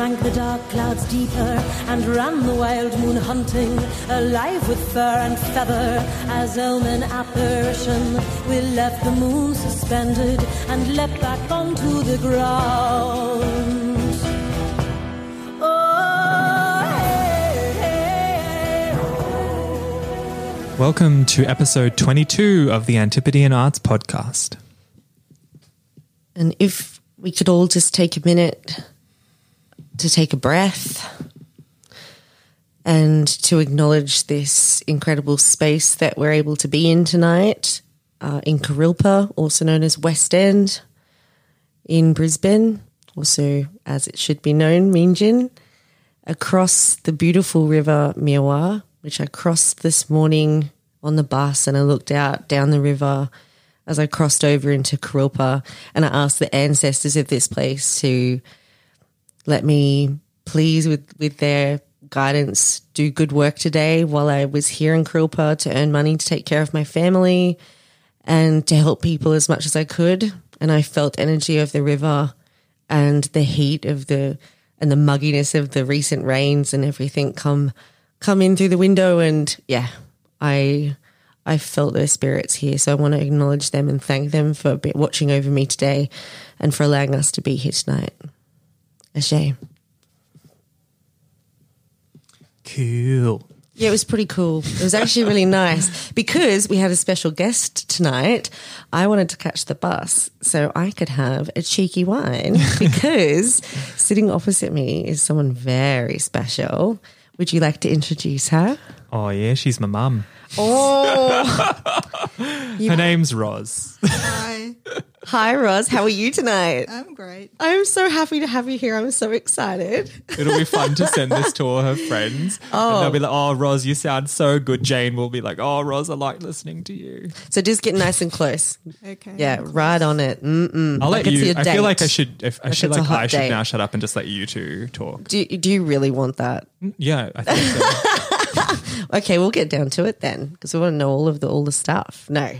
drank the dark clouds deeper and ran the wild moon hunting, alive with fur and feather. As omen apparition, we left the moon suspended and leapt back onto the ground. Oh, hey, hey, hey, oh. Welcome to episode 22 of the Antipodean Arts Podcast. And if we could all just take a minute to take a breath and to acknowledge this incredible space that we're able to be in tonight uh, in Kurilpa, also known as West End, in Brisbane, also as it should be known, Meanjin, across the beautiful river Maiwar, which I crossed this morning on the bus and I looked out down the river as I crossed over into Kurilpa and I asked the ancestors of this place to let me please with, with their guidance do good work today while I was here in Kurilpa to earn money to take care of my family and to help people as much as I could. And I felt energy of the river and the heat of the and the mugginess of the recent rains and everything come come in through the window and yeah, I I felt their spirits here. So I want to acknowledge them and thank them for watching over me today and for allowing us to be here tonight. Ashe. Cool. Yeah, it was pretty cool. It was actually really nice because we had a special guest tonight. I wanted to catch the bus so I could have a cheeky wine because sitting opposite me is someone very special. Would you like to introduce her? Oh, yeah, she's my mum. Oh, Her name's Roz. Hi, hi, Roz. How are you tonight? I'm great. I'm so happy to have you here. I'm so excited. It'll be fun to send this to all her friends. Oh. And they'll be like, oh, Roz, you sound so good. Jane will be like, oh, Roz, I like listening to you. So just get nice and close. Okay. Yeah, right on it. Mm-mm. I'll Like let you. your I feel like I should. If, I Like should like I should date. now shut up and just let you two talk. Do, do you really want that? Mm, yeah, I think so. Okay, we'll get down to it then because we want to know all of the all the stuff. No,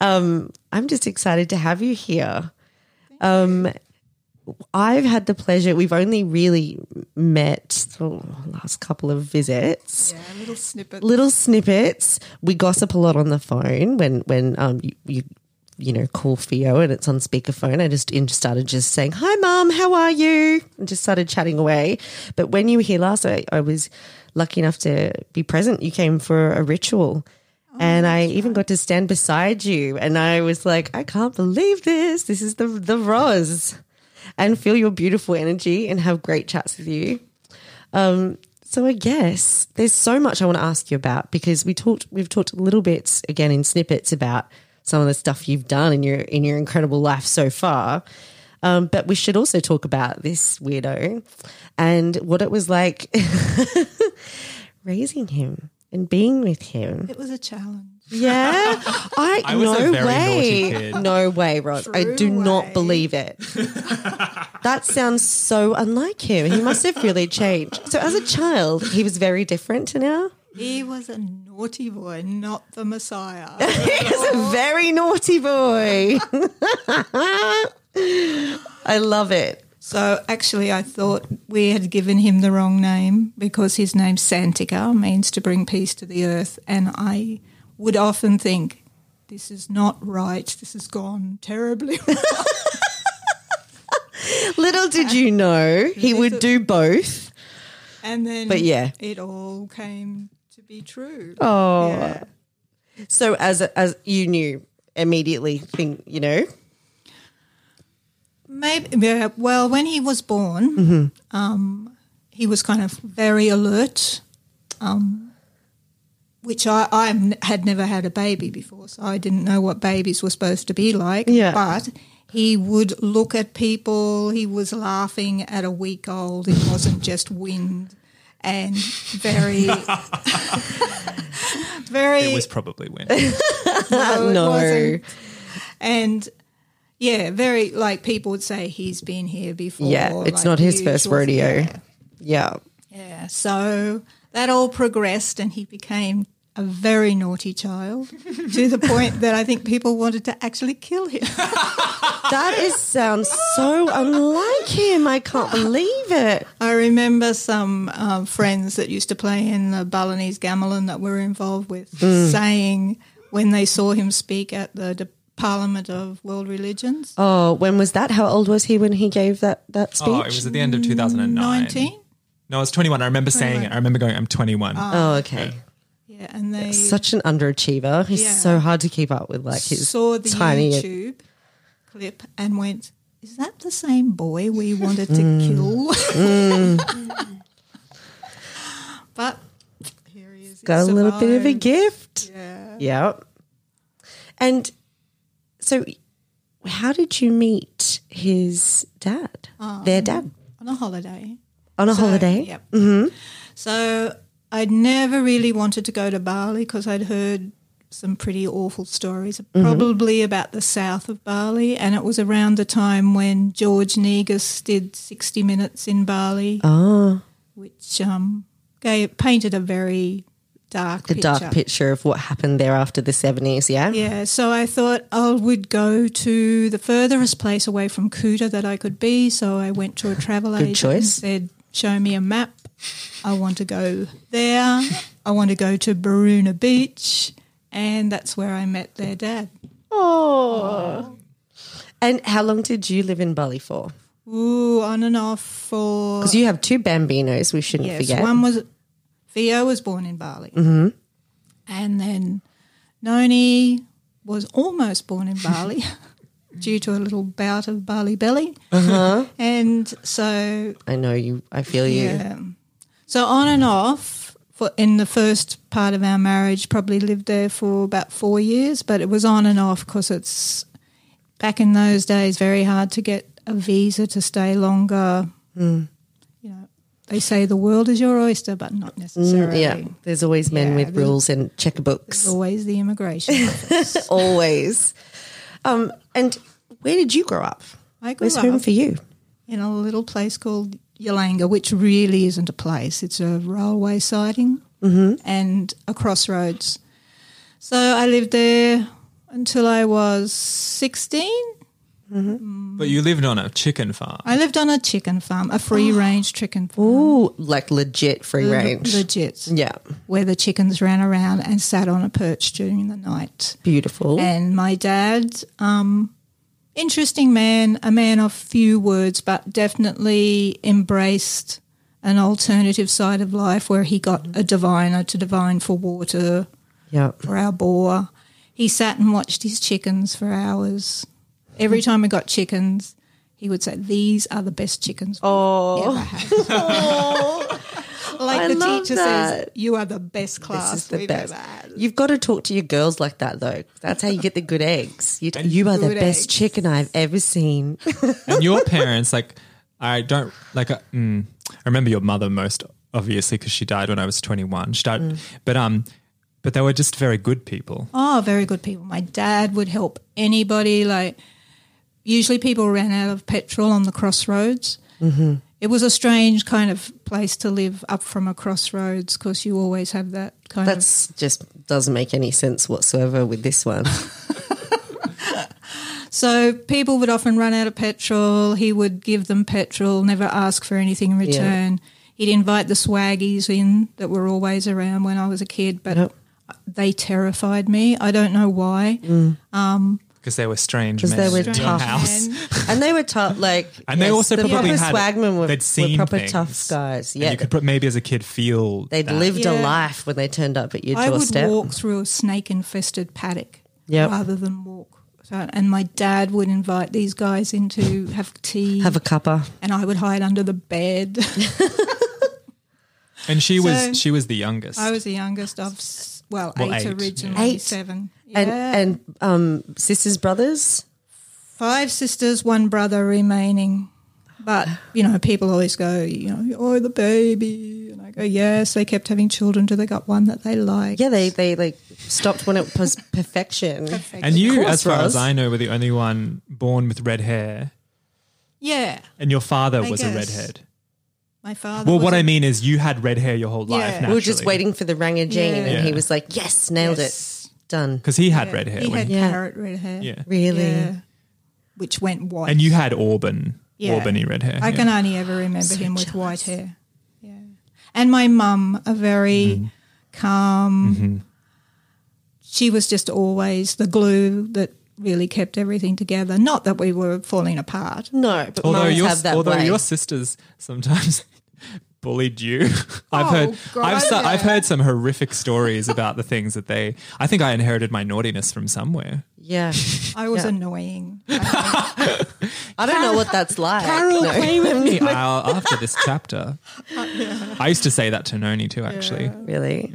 um, I'm just excited to have you here. Um, I've had the pleasure. We've only really met the last couple of visits. Yeah, little snippet. Little snippets. We gossip a lot on the phone when when um you. you you know, call Theo and it's on speakerphone. I just in- started just saying, Hi, mum, how are you? And just started chatting away. But when you were here last, I, I was lucky enough to be present. You came for a ritual. and I even got to stand beside you. And I was like, I can't believe this. This is the, the Roz. And feel your beautiful energy and have great chats with you. Um, so I guess there's so much I want to ask you about because we talked, we've talked little bits again in snippets about some of the stuff you've done in your in your incredible life so far. Um, but we should also talk about this weirdo and what it was like raising him and being with him. It was a challenge. Yeah, I, I was a no very way, naughty kid. no way, Rod. I True do not believe it. that sounds so unlike him. He must have really changed. So, as a child, he was very different to now. He was a naughty boy, not the Messiah. He was a very naughty boy. I love it. so actually, I thought we had given him the wrong name because his name Santika, means to bring peace to the earth. And I would often think, this is not right. This has gone terribly wrong. Little did you know he would do both. And then But yeah. it all came be true. Oh, Yeah. so as as you knew immediately, think you know. Maybe. yeah, Well, when he was born, um, he was kind of very alert, um, which I, I had never had a baby before, so I didn't know what babies were supposed to be like. Yeah. But he would look at people. He was laughing at a week old. It wasn't just wind. And very, very. It was probably Win. no, it No. wasn't. And yeah, very like people would say he's been here before. Yeah, it's like not his first rodeo. Yeah, Yeah. yeah. So that all progressed, and he became a very naughty child to the point that I think people wanted to actually kill him. That is sounds so unlike him. I can't believe it. I remember some um, friends that used to play in the Balinese gamelan that we were involved with saying when they saw him speak at the De- Parliament of World Religions, Oh, when was that? How old was he when he gave that that speech? Oh, it was at the end of 2009. 19. No, I was 21. I remember saying it. I remember going, I'm 21. oh, okay. Yeah, and they Such an underachiever. He's Yeah. so hard to keep up with. Like his saw the tiny. YouTube clip and went, "Is that the same boy we wanted to kill?" but here he is. got a little bit of a gift. Yeah. Yep. And so, how did you meet his dad? Their dad on a holiday. on a Um, So, holiday. Yep. Mm-hmm. So I'd never really wanted to go to Bali because I'd heard some pretty awful stories, Mm-hmm. probably about the south of Bali, and it was around the time when George Negus did 60 Minutes in Bali, Oh, which um, gave, painted a very dark the picture. dark picture of what happened there after the seventies. Yeah. Yeah, so I thought I would go to the furthest place away from Kuta that I could be. So I went to a travel agent choice. and said, "Show me a map. I want to go there. I want to go to Baruna Beach." And that's where I met their dad. Oh. And how long did you live in Bali for? Ooh, on and off for Because you have two bambinos. We shouldn't yes. forget. One was Theo was born in Bali, mm-hmm. and then Noni was almost born in Bali due to a little bout of Bali belly, Uh-huh. and so I know you. I feel you. yeah, so on and off. For in the first part of our marriage, probably lived there for about four years, but it was on and off because it's back in those days very hard to get a visa to stay longer. Hmm. You know, they say the world is your oyster, but not necessarily. Mm, Yeah. There's always men Yeah, with rules and checkbooks. Always the immigration office. always. Um, and where did you grow up? I grew Where's home for you? in a little place called Yalangur, which really isn't a place. It's a railway siding mm-hmm. and a crossroads. So I lived there until I was 16. Mm-hmm. Mm. But you lived on a chicken farm. I lived on a chicken farm, a free range chicken farm. Ooh, like legit free Le- range. Legit. yeah. Where the chickens ran around and sat on a perch during the night. Beautiful. And my dad, um, interesting man, a man of few words, but definitely embraced an alternative side of life where he got a diviner to divine for water yeah. for our boar. He sat and watched his chickens for hours. Every time we got chickens, he would say, "These are the best chickens we've oh. ever had." Oh. Like I the love teacher says, that. "You are the best This class is the we've best. had." You've got to talk to your girls like that, though. That's how you get the good eggs. You, you are the Good best eggs. chicken I've ever seen. and your parents, like, I don't, like, uh, mm, I remember your mother most obviously because she died when I was 21. She died, but, um, but they were just very good people. Oh, very good people. My dad would help anybody. Like, usually people ran out of petrol on the crossroads. Mm-hmm. It was a strange kind of place to live up from a crossroads because you always have that kind of. That just doesn't make any sense whatsoever with this one. So people would often run out of petrol. He would give them petrol, never ask for anything in return. He'd invite the swaggies in that were always around when I was a kid, but Yep. they terrified me. I don't know why. Mm. Um, Because they were strange 'Cause men they were in tough. house. Men. and they were tough, like And they also the probably proper had- swagmen were, they'd were seen proper things. tough guys. And Yeah, you could put, maybe as a kid feel they'd that. lived a Yeah. life when they turned up at your doorstep. I would doorstep. walk through a snake infested paddock Yep. rather than walk. So, and my dad would invite these guys in to have tea, Have a cuppa. and I would hide under the bed. And she So- was she was the youngest. I was the youngest of, s- well, Well, eight, eight, originally, Eight. seven. And Yeah. and um, sisters, brothers. Five sisters, one brother remaining. But, you know, people always go, you know, oh, the baby. And I go, yes, they kept having children till they got one that they liked. Yeah, they they like stopped when it was perfection. and you, course, as far Roz. as I know, were the only one born with red hair. Yeah. And your father I was a redhead. My father. Well, what a- I mean is you had red hair your whole life. Naturally. We were just waiting for the Ranger gene, Yeah. and he was like, "Yes, nailed Yes. it, done." because he had Yeah, red hair. He when had he- carrot red hair. yeah, Really? Yeah. Which went white. and you had auburn, Yeah. auburny red hair. I yeah. can only ever remember So him with white hair. Yeah. And my mum, a very Mm-hmm. calm. She was just always the glue that really kept everything together. Not that we were falling apart. No, but although mums your have that although way. your sisters sometimes bullied you. I've Oh, heard God, I've so, I've heard some horrific stories about the things that they. I think I inherited my naughtiness from somewhere. yeah, I was Yeah. annoying. I I don't know what that's like. Carol, No. play with me. I'll- after this chapter, I used to say that to Noni too. Actually, Really,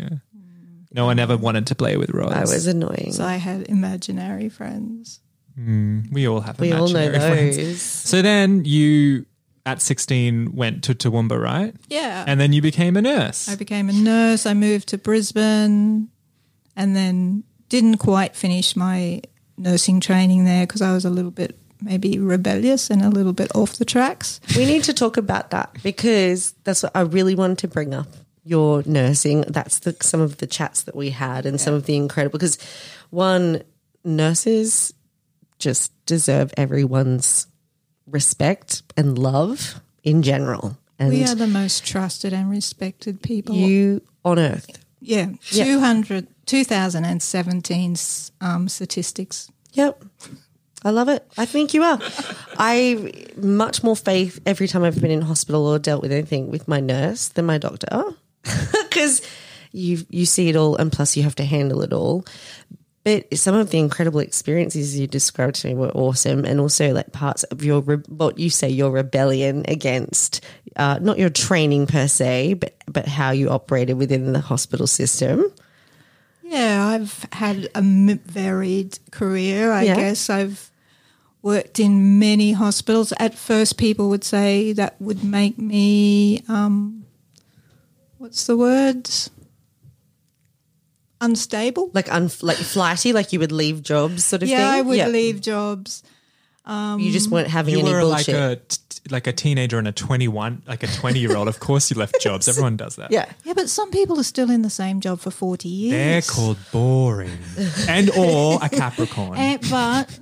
no one ever wanted to play with Roz. I was annoying. so I had imaginary friends. Hmm. we all have. we all know imaginary friends. those. So then you, at sixteen, went to Toowoomba, right? Yeah. And then you became a nurse. I became a nurse. I moved to Brisbane and then didn't quite finish my nursing training there because I was a little bit maybe rebellious and a little bit off the tracks. We need to talk about that because that's what I really wanted to bring up. Your nursing. That's the some of the chats that we had and some of the incredible because one nurses just deserve everyone's respect and love in general. And we are the most trusted and respected people. you on earth. yeah, Yeah. 200, 2017 um, statistics. Yep. I love it. I think you are. I much more faith every time I've been in hospital or dealt with anything with my nurse than my doctor because you you see it all and plus you have to handle it all. But some of the incredible experiences you described to me were awesome, and also like parts of your re- what you say your rebellion against uh, not your training per se, but but how you operated within the hospital system. Yeah, I've had a m- varied career. I Yeah. guess I've worked in many hospitals. At first, people would say that would make me, um, what's the word? Unstable. Like un- like flighty, like you would leave jobs, sort of thing. yeah, thing. I would Yeah. leave jobs. Um, you just weren't having you any were bullshit. like a t- like a teenager and a 21 like a 20 year old of course you left jobs everyone does that yeah. Yeah, but some people are still in the same job for 40 years. they're called boring and or a capricorn And, but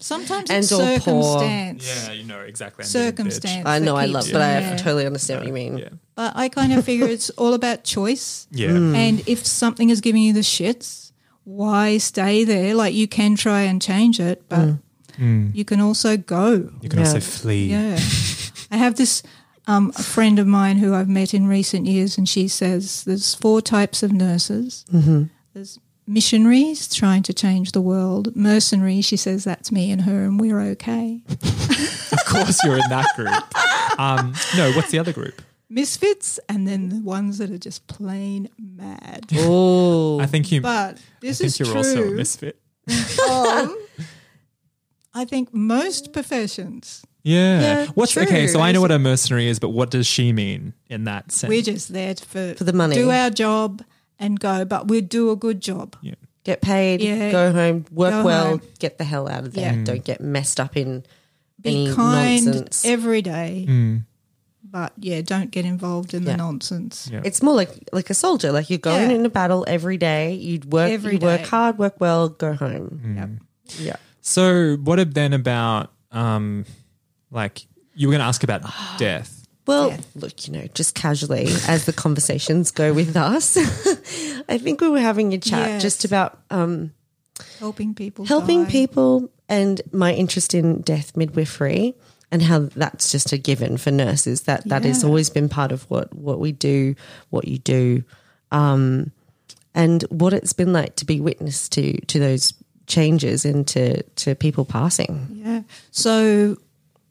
sometimes And it's or poor. circumstance. yeah you know exactly I'm a. Circumstance. I know, I love, you but I totally understand what you mean. yeah But I kind of figure it's all about choice. yeah hmm. And if something is giving you the shits, why stay there? Like you can try and change it, but hmm. Hmm. you can also go. you can Yeah. also flee Yeah. I have this um, a friend of mine who I've met in recent years, and she says there's four types of nurses. Mm-hmm. There's missionaries trying to change the world. Mercenaries, she says that's me and her, and we're okay. of course you're in that group um no what's the other group Misfits, and then the ones that are just plain mad. Oh, i think you But i this think is you're true. also a misfit I think most professions, yeah, Yeah, what's true. okay so i know what a mercenary is but what does she mean in that sense we're just there for, For the money. do our job and go, but we do a good job. yeah get paid, Yeah. go home, work Go well, home. get the hell out of there. Yeah. Don't get messed up in Be any kind nonsense. every day, Mm. but yeah, don't get involved in Yeah. the nonsense. Yeah. it's more like like a soldier. Like you're going Yeah. in a battle every day. You'd work, Every you work day. hard, work well, go home. Yep. Yeah. So, what ab- then about um, like you were going to ask about death? Well, Yeah. look, you know, just casually as the conversations go with us, I think we were having a chat Yes. just about um, Helping people. helping die. people and my interest in death midwifery and how that's just a given for nurses that that has always been part of what what we do what you do um, and what it's been like to be witness to to those changes and to to people passing Yeah. So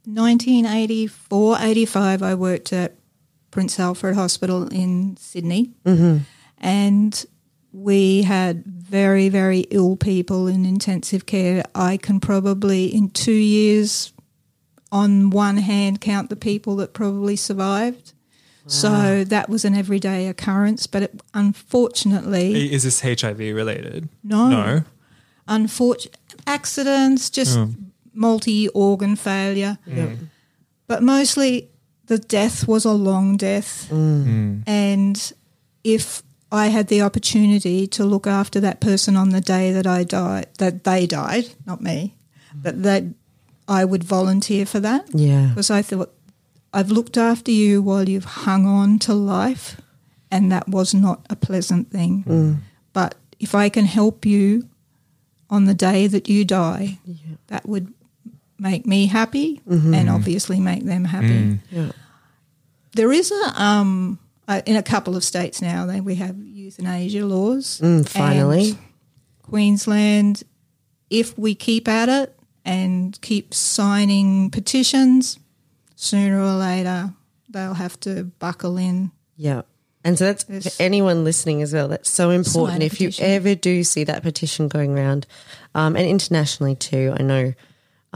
1984, 85, I worked at Prince Alfred Hospital in Sydney. Mm-hmm. And we had very, very ill people in intensive care. I can probably, in two years, on one hand, count the people that probably survived. So that was an everyday occurrence. But it, unfortunately, Is this HIV related? No. No. unfortunate accidents, just Oh. Multi organ failure. Mm. But mostly the death was a long death, mm. Mm. and if I had the opportunity to look after that person on the day that I died, that they died, not me, but that I would volunteer for that Yeah. because I thought I've looked after you while you've hung on to life, and that was not a pleasant thing. But if I can help you on the day that you die, that would make me happy and obviously make them happy. Yeah. There is a um uh, in a couple of states now that we have euthanasia laws. Mm, finally. And Queensland, if we keep at it and keep signing petitions, sooner or later they'll have to buckle in. Yeah. And so that's There's- for anyone listening as well. That's so important. Sign a If you ever do see that petition going around, um, and internationally too, I know.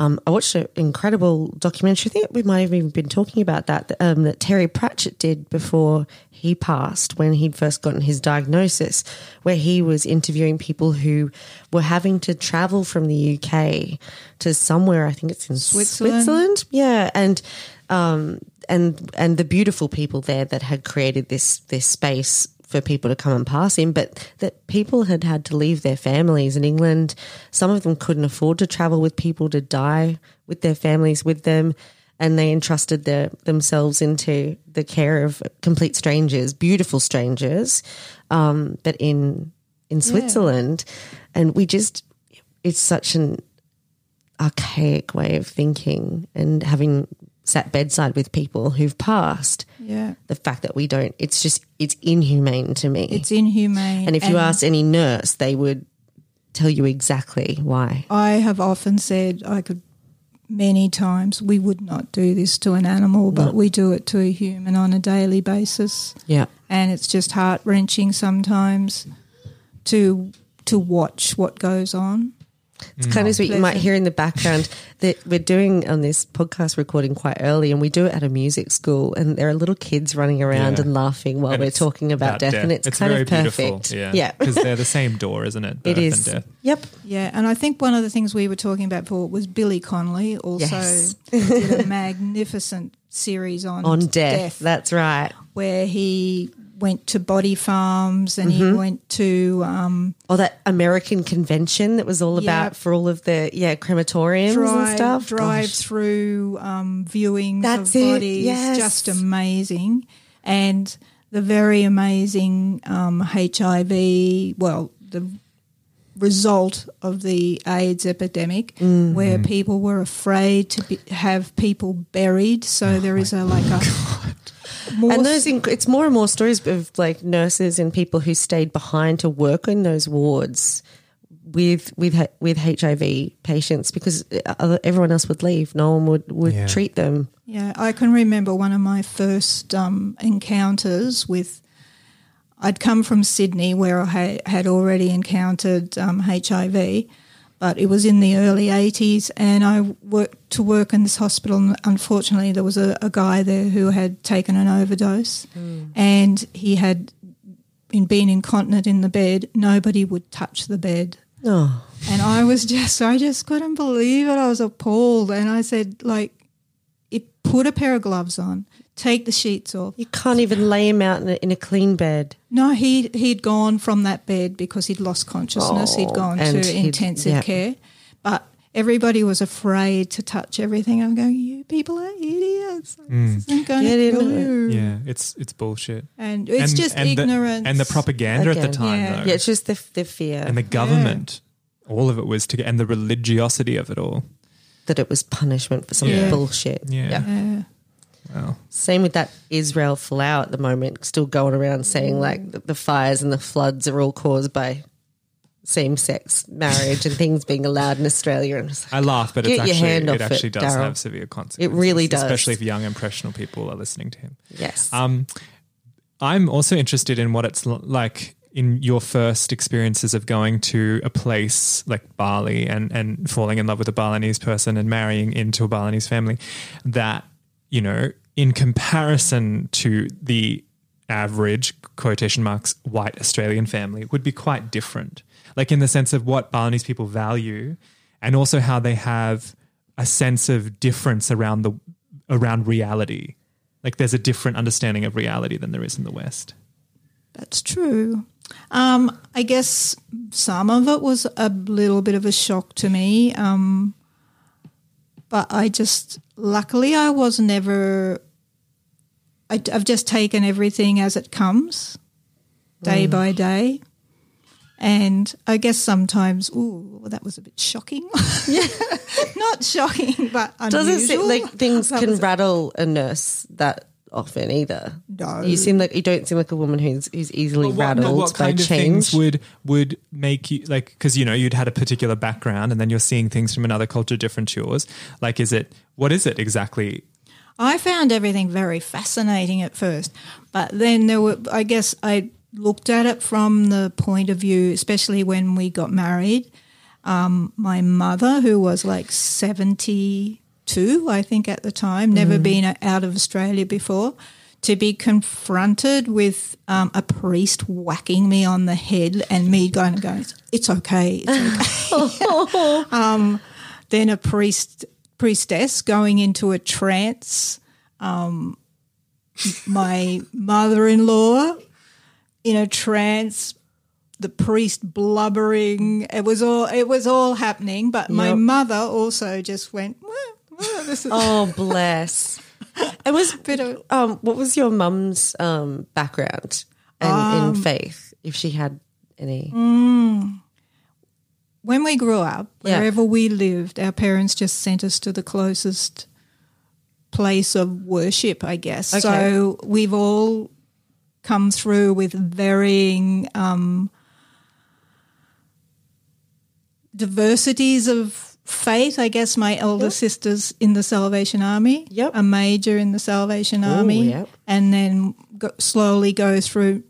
Um, I watched an incredible documentary. I think we might have even been talking about that um, that Terry Pratchett did before he passed when he'd first gotten his diagnosis, where he was interviewing people who were having to travel from the UK to somewhere. I think it's in Switzerland. Switzerland. Yeah, and um, and and the beautiful people there that had created this this space for people to come and pass in, but that people had had to leave their families in England. Some of them couldn't afford to travel with people to die with their families with them, and they entrusted their themselves into the care of complete strangers, beautiful strangers, um, but in in Switzerland, and we just it's such an archaic way of thinking and having sat bedside with people who've passed Yeah. the fact that we don't it's just it's inhumane to me It's inhumane. and if you ask any nurse they would tell you exactly why I have often said I could many times we would not do this to an animal, but we do it to a human on a daily basis. yeah And it's just heart wrenching sometimes to to watch what goes on. It's kind of mm. sweet. You might hear in the background that we're doing on this podcast recording quite early, and we do it at a music school, and there are little kids running around Yeah. and laughing while And we're talking about, death, and it's, kind very of perfect. beautiful. Yeah, yeah. because they're the same door, isn't it? it Birth is. And death. Yep. Yeah, and I think one of the things we were talking about before was Billy Connolly also Yes. did a magnificent series on On death. That's right. where he went to body farms and Mm-hmm. he went to um, Or that American convention that was all about for all of the yeah crematoriums and stuff. drive Gosh. through um, viewings That's of it, bodies. yes. Just amazing. And the very amazing um, HIV, well, the result of the AIDS epidemic Mm-hmm. where people were afraid to be, have people buried. So there is a like a more And those, inc- it's more and more stories of like nurses and people who stayed behind to work in those wards with with with HIV patients because uh, everyone else would leave. No one would would Yeah. treat them. Yeah, I can remember one of my first um, encounters with. I'd come from Sydney where I had already encountered um, HIV, but it was in the early 80s, and I worked to work in this hospital. And unfortunately, there was a, a guy there who had taken an overdose, hmm. and he had been, been incontinent in the bed. Nobody would touch the bed. Oh, And I was just, I just couldn't believe it. I was appalled. And I said, like, it, put a pair of gloves on, take the sheets off. you can't even lay him out in a, in a clean bed. No, he, he'd gone from that bed because he'd lost consciousness. he'd Oh, gone to he'd- intensive yeah. care. But everybody was afraid to touch everything. I'm going, you people are idiots. Like, This mm. isn't going Get to in kill it. Yeah, it's it's bullshit. And it's and, just and ignorance. The, and the propaganda at the time, Yeah. though, Yeah, it's just the the fear and the government, all of it was to and the religiosity of it all. that it was punishment for some Yeah. bullshit. Yeah. Yeah. Wow. Same with that Israel Folau at the moment, still going around saying like the, the fires and the floods are all caused by same sex marriage and things being allowed in Australia. And like, I laugh, but it's actually it off it, actually does Daryl. have severe consequences. It really does. especially if young impressionable people are listening to him. yes. Um, I'm also interested in what it's like in your first experiences of going to a place like Bali and, and falling in love with a Balinese person and marrying into a Balinese family. That, you know, in comparison to the average quotation marks white Australian family would be quite different. Like in the sense of what Balinese people value and also how they have a sense of difference around the around reality Like there's a different understanding of reality than there is in the West. That's true. Um, I guess some of it was a little bit of a shock to me. Um, but I just, luckily, I was never, I, have just taken everything as it comes, day mm. by day. And I guess sometimes, ooh, well, that was a bit shocking. Yeah. Not shocking, but unusual. Doesn't seem like things That can rattle a nurse that often either. No. You seem like you don't seem like a woman who's who's easily rattled by kind of change. things would would make you like because you know you'd had a particular background and then you're seeing things from another culture different to yours. Like, is it what is it exactly? I found everything very fascinating at first, but then there were, I guess I looked at it from the point of view, especially when we got married. Um, my mother, who was like 72, I think at the time, never been out of Australia before, to be confronted with um, a priest whacking me on the head and me going, going it's okay, it's okay. um, then a priest priestess going into a trance. Um, my mother-in-law in a trance. The priest blubbering. It was all. It was all happening. But my mother also just went. Well, well, this is Oh bless. It was a bit of- um what was your mum's um background and Um, in faith, if she had any? when we grew up, Yeah. wherever we lived, our parents just sent us to the closest place of worship, I guess. Okay. So we've all come through with varying um, diversities of faith. I guess my elder sister's in the Salvation Army, Yep. a major in the Salvation Army, yep. and then go, slowly go through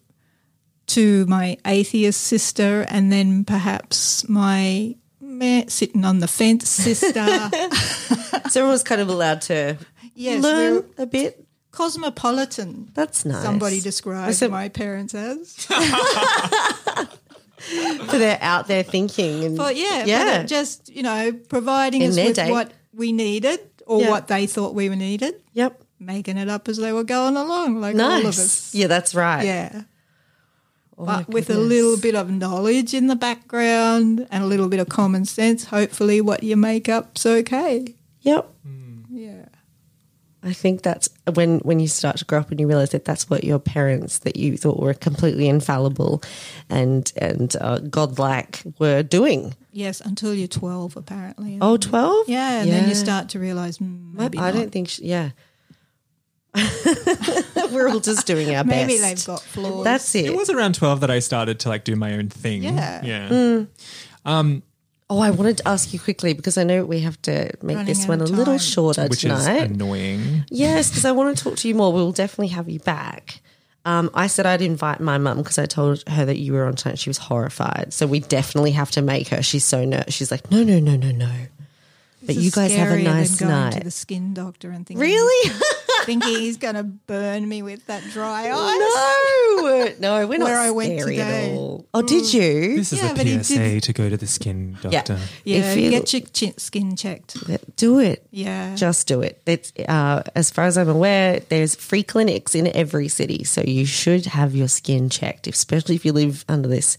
to my atheist sister, and then perhaps my meh, sitting on the fence sister. So everyone was kind of allowed to yes, learn a bit. cosmopolitan. That's nice. Somebody described So- my parents as. So they're out there thinking and But yeah, yeah. But just you know, providing In us with day. what we needed or Yeah. what they thought we were needed, yep. making it up as they were going along, like all of us. Yeah, that's right. Yeah. Oh but with a little bit of knowledge in the background and a little bit of common sense, hopefully what you make up's okay. Yep. Yeah. I think that's when when you start to grow up and you realize that that's what your parents that you thought were completely infallible and and uh, godlike were doing. Yes, until you're 12, apparently. Oh, 12? yeah, and then you start to realize mm, maybe I not. don't think, she, yeah. We're all just doing our Maybe best. Maybe they've got flaws. That's it. It was around twelve that I started to like do my own thing. Yeah. yeah. Oh, I wanted to ask you quickly because I know we have to make Running this one a of little time. shorter Which is tonight. annoying. Yes, because I want to talk to you more. We'll definitely have you back. Um, I said I'd invite my mum because I told her that you were on tonight. She was horrified. So we definitely have to make her. She's so nervous. She's like, no, no, no, no, no. But This you guys have a scarier nice than going to night. the skin doctor and things. Really? thinking he's going to burn me with that dry ice. no, no, we're not Where I went scary today. at all. Oh, did you? This is Yeah, but he a PSA did- to go to the skin doctor. Yeah, If you- get your chi- skin checked. Do it. Yeah. Just do it. It's, uh, as far as I'm aware, there's free clinics in every city, so you should have your skin checked, especially if you live under this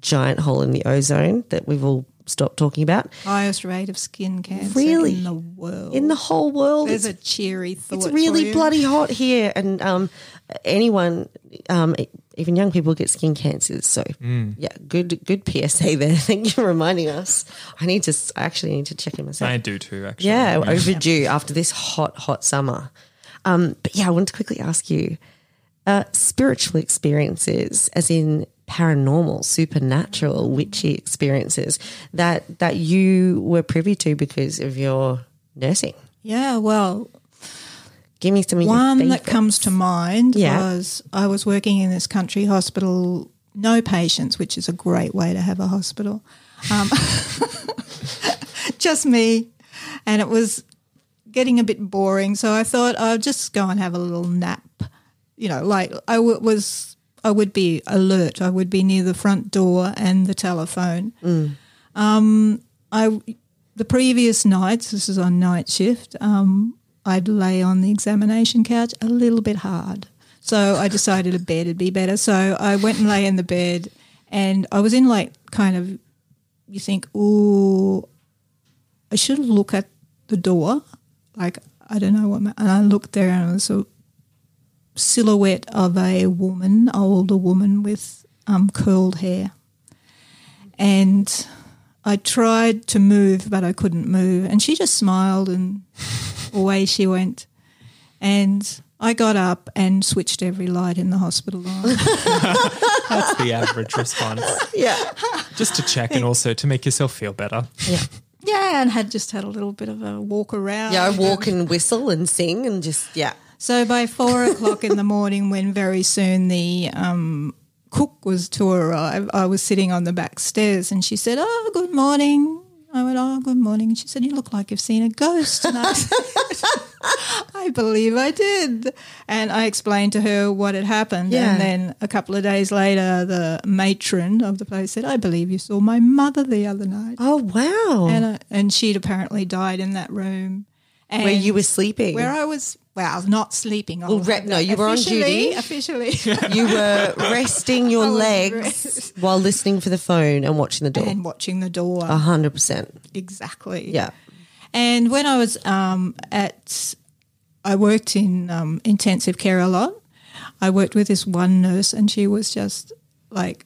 giant hole in the ozone that we've all stopped talking about. Highest rate of skin cancer Really? in the world. In the whole world, There's it's, a cheery thought. it's for really you. bloody hot here, and um, anyone, um, even young people, get skin cancers. So yeah, good, good PSA there. Thank you for reminding us. I need to I actually need to check in myself. I do too, actually. Yeah, overdue after this hot, hot summer. Um, but yeah, I wanted to quickly ask you uh, spiritual experiences, as in paranormal, supernatural, witchy experiences that that you were privy to because of your nursing. Yeah, well, Give me some one that comes to mind Yeah. was I was working in this country hospital, no patients, which is a great way to have a hospital. Um, just me. And it was getting a bit boring. So I thought I'll just go and have a little nap. You know, like I w- was, I would be alert. I would be near the front door and the telephone. Um, I the previous nights, this is on night shift. Um, I'd lay on the examination couch a little bit hard. So I decided a bed would be better. So I went and lay in the bed, and I was in like kind of, you think, oh, I should look at the door. Like, I don't know what, my, and I looked there and I was a silhouette of a woman, older woman with um, curled hair. And I tried to move, but I couldn't move. And she just smiled and away she went. And I got up and switched every light in the hospital on. That's the average response. Yeah. Just to check and also to make yourself feel better. Yeah. yeah, and had just had a little bit of a walk around. Yeah, I walk and whistle and sing and just, yeah. So by four o'clock in the morning, when very soon the um, cook was to arrive, I was sitting on the back stairs and she said, Oh, good morning. I went, Oh, good morning. And she said, You look like you've seen a ghost. And I said, I believe I did. And I explained to her what had happened. Yeah. And then a couple of days later, the matron of the place said, I believe you saw my mother the other night. Oh, wow. And, uh, and she'd apparently died in that room. And Where you were sleeping. Where I was, well, not sleeping. Well, re- no, you were on duty. Officially. you were resting your legs rest- while listening for the phone and watching the door. and watching the door. A hundred percent. Exactly. Yeah. And when I was um, at, I worked in um, intensive care a lot. I worked with this one nurse, and she was just like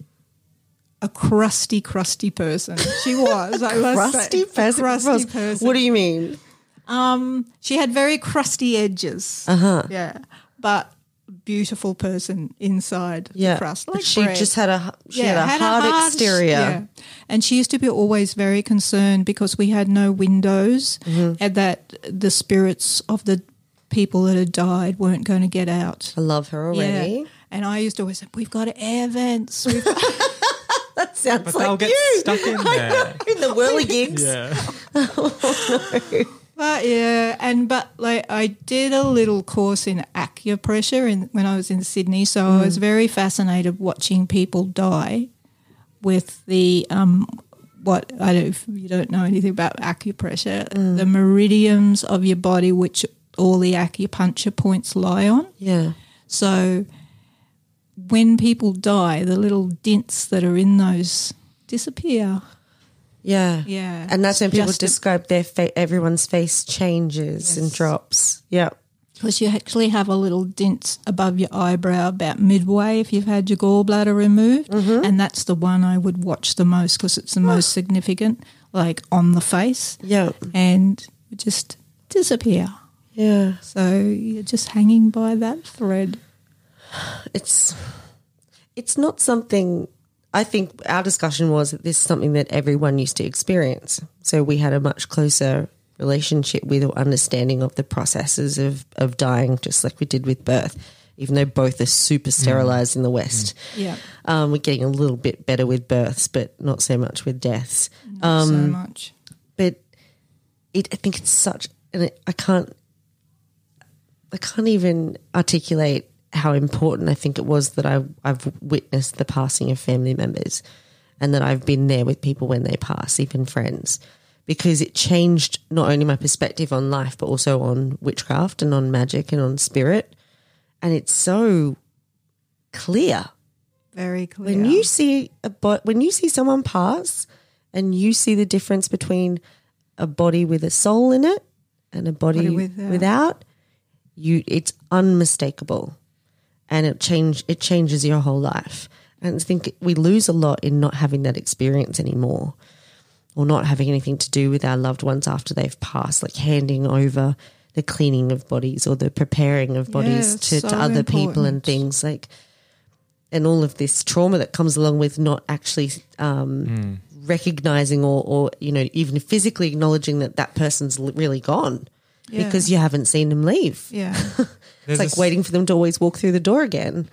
a crusty, crusty person. She was. I say, Crusty a person. crusty person. What do you mean? Um, she had very crusty edges. Uh huh. Yeah, but beautiful person inside Yeah. the crust. but she bread. just had a she had a hard hard- exterior. yeah. And she used to be always very concerned because we had no windows Mm-hmm. and that the spirits of the people that had died weren't going to get out. I love her already. Yeah. And I used to always say, We've got air vents. We've got That sounds But like they'll get you. stuck in there. in the whirligigs. Yeah. But yeah, and but like I did a little course in acupressure in, when I was in Sydney, so I was very fascinated watching people die with the um what I don't if you don't know anything about acupressure, the meridians of your body which all the acupuncture points lie on. Yeah. So when people die, the little dints that are in those disappear. Yeah. Yeah. And that's when people Just describe their fa- everyone's face changes and drops. Yeah. Because you actually have a little dent above your eyebrow about midway if you've had your gallbladder removed. Mm-hmm. And that's the one I would watch the most because it's the most significant, like on the face. Yeah. And just disappear. Yeah. So you're just hanging by that thread. It's it's not something I think our discussion was that this is something that everyone used to experience. So we had a much closer relationship with or understanding of the processes of, of dying, just like we did with birth, even though both are super mm. sterilized in the West. Mm. Yeah. Um, we're getting a little bit better with births, but not so much with deaths. Not so um, much. But it, I think it's such, and it, I can't, I can't even articulate how important I think it was that I, I've witnessed the passing of family members, and that I've been there with people when they pass, even friends, because it changed not only my perspective on life, but also on witchcraft and on magic and on spirit, and it's so clear Very clear. when you see a when you see someone pass and you see the difference between a body with a soul in it and a body, Body without. without. you it's unmistakable and it change it changes your whole life. And I think we lose a lot in not having that experience anymore or not having anything to do with our loved ones after they've passed like handing over the cleaning of bodies or the preparing of bodies it's to, so to other people and things like and all of this trauma that comes along with not actually um, recognizing or, or you know even physically acknowledging that that person's really gone Yeah. because you haven't seen them leave. yeah. It's like this- waiting for them to always walk through the door again.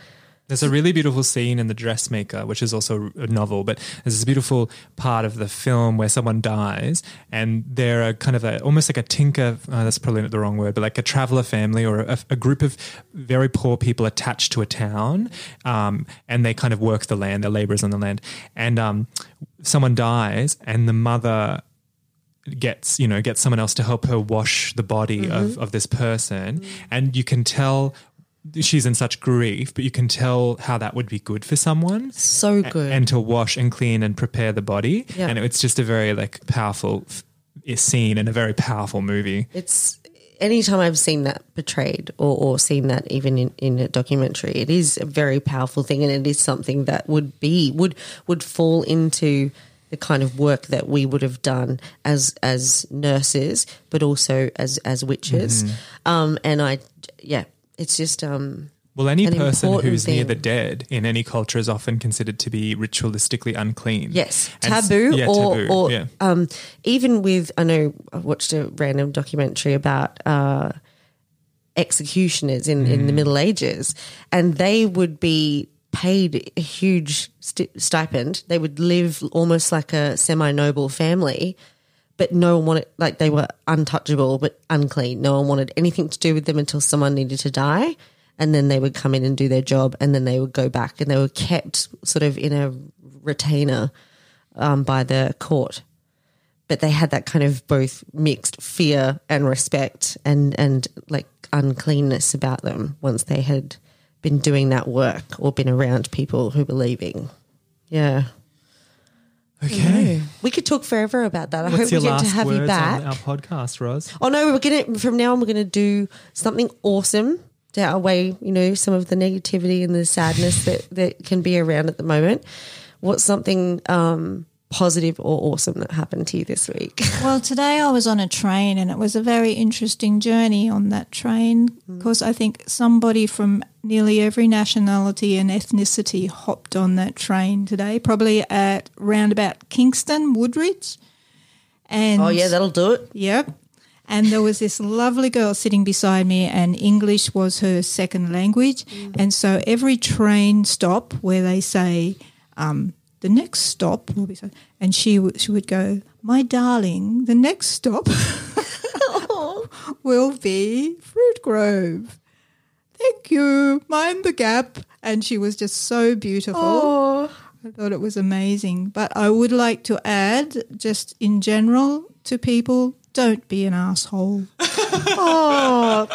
There's a really beautiful scene in The Dressmaker, which is also a novel, but there's this beautiful part of the film where someone dies and they're a kind of a, almost like a tinker, uh, that's probably not the wrong word, but like a traveler family or a, a group of very poor people attached to a town. Um, and they kind of work the land, they're laborers on the land. And um, someone dies and the mother gets you know gets someone else to help her wash the body of, mm-hmm. of this person. Mm. And you can tell she's in such grief but you can tell how that would be good for someone. So good. and to wash and clean and prepare the body. Yeah. and it's just a very like powerful scene and a very powerful movie. It's anytime I've seen that portrayed or, or seen that even in, in a documentary, it is a very powerful thing and it is something that would be would would fall into the kind of work that we would have done as as nurses, but also as as witches. Um, and I yeah, it's just um well any An person who's near the dead in any culture is often considered to be ritualistically unclean Yes, And taboo, yeah, or, taboo, or yeah. um, even with I know I watched a random documentary about uh, executioners in, in Mm. the Middle Ages, and they would be paid a huge sti- stipend. They would live almost like a semi noble family. But no one wanted, like, they were untouchable, but unclean. No one wanted anything to do with them until someone needed to die. And then they would come in and do their job, and then they would go back, and they were kept sort of in a retainer um, by the court. But they had that kind of both mixed fear and respect and, and like uncleanness about them once they had been doing that work or been around people who were leaving. Yeah. okay We could talk forever about that. I what's hope we get last to have words you back. on our podcast Roz Oh no, we're gonna from now on we're gonna do something awesome to outweigh, you know, some of the negativity and the sadness that, that can be around at the moment. What's something um, positive or awesome that happened to you this week? Well, today I was on a train and it was a very interesting journey on that train because I think somebody from nearly every nationality and ethnicity hopped on that train today, probably at roundabout Kingston, Woodridge. And Oh yeah, that'll do it. Yep. And there was this lovely girl sitting beside me, and English was her second language. And so every train stop where they say, um, the next stop will be, so, and she, w- she would go, My darling, the next stop will be Fruitgrove. Thank you. Mind the gap. And she was just so beautiful. Oh. I thought it was amazing. But I would like to add, just in general, to people, don't be an asshole. Oh,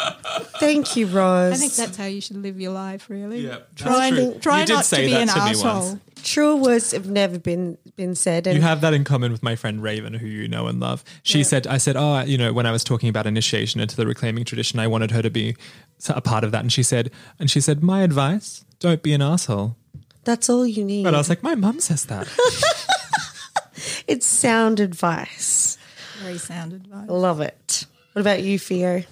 thank you, Rose. I think that's how you should live your life, really. Yeah, try that's true. try You not say to be that an to asshole. truer words have never been been said. And You have that in common with my friend Raven, who you know and love. She said, I said, oh, you know, when I was talking about initiation into the reclaiming tradition, I wanted her to be a part of that. And she said, and she said, my advice, don't be an asshole. that's all you need. But I was like, my mum says that. it's sound advice. Very sound advice. Love it. What about you, Theo?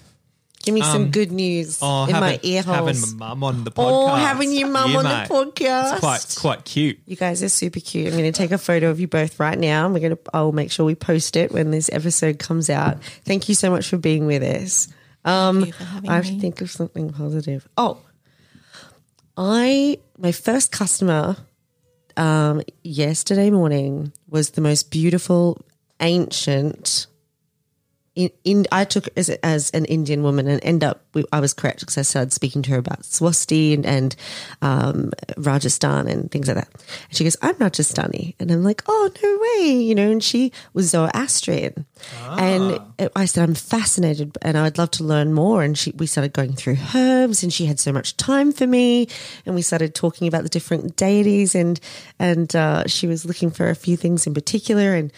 Give me some good news Oh, in my having, ear having holes. my mum on the podcast. Oh, having your mum Yeah, on mate. the podcast. It's quite, quite cute. You guys are super cute. I'm going to take a photo of you both right now. and We're going to. I'll make sure we post it when this episode comes out. Thank you so much for being with us. Um, you for I have to me. think of something positive. Oh, I my first customer um, yesterday morning was the most beautiful, ancient. In, in I took as as an Indian woman and end up we, I was correct because I started speaking to her about Swasti and, and um, Rajasthan and things like that. And she goes, "I'm Rajasthani," and I'm like, "Oh no way!" You know. And she was Zoroastrian, and it- I said, "I'm fascinated and I'd love to learn more." And she we started going through herbs, and she had so much time for me, and we started talking about the different deities, and and uh, she was looking for a few things in particular, and.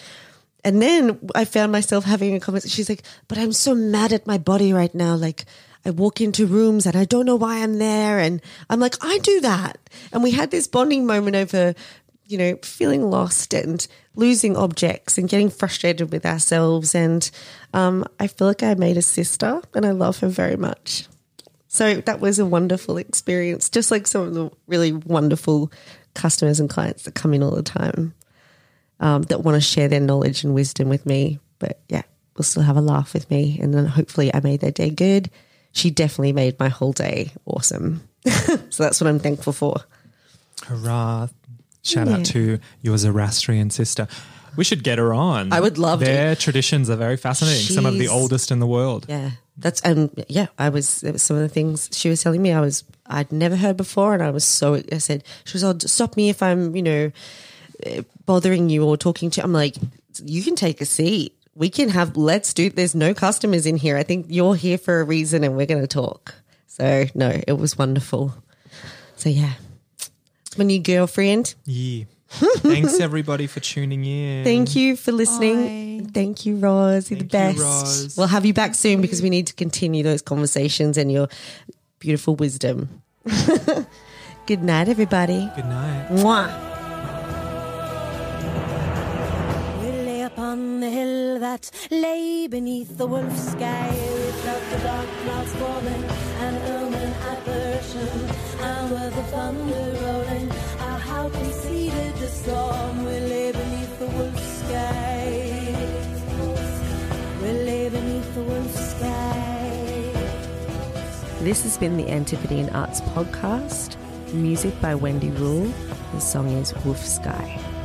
And then I found myself having a conversation. She's like, but I'm so mad at my body right now. Like, I walk into rooms and I don't know why I'm there. And I'm like, I do that. And we had this bonding moment over, you know, feeling lost and losing objects and getting frustrated with ourselves. And um, I feel like I made a sister and I love her very much. So that was a wonderful experience, just like some of the really wonderful customers and clients that come in all the time um, that want to share their knowledge and wisdom with me. But yeah, will still have a laugh with me. And then hopefully I made their day good. She definitely made my whole day awesome. so that's what I'm thankful for. Hurrah. Shout Yeah. out to your Zoroastrian sister. We should get her on. I would love to. Their traditions are very fascinating. Some of the oldest in the world. Yeah. That's, and yeah, I was, it was some of the things she was telling me I was, I'd never heard before. And I was so, I said, she was, oh, stop me if I'm, you know, bothering you or talking to, I'm like, you can take a seat. we can have, let's do, there's no customers in here. I think you're here for a reason and we're going to talk. So, no, it was wonderful. So, yeah. My new girlfriend. Yeah. Thanks everybody for tuning in. Thank you for listening. Thank you, Roz. You're the best. you, Roz. We'll have you back soon because we need to continue those conversations and your beautiful wisdom. Good night, everybody. Good night. Mwah. That lay beneath the wolf sky. The dark clouds falling, an ermine apparition, and with the thunder rolling, ah, preceded the storm. We lay beneath the wolf sky. We lay beneath the wolf sky. This has been the Antipodean Arts Podcast. Music by Wendy Rule. The song is Wolf Sky.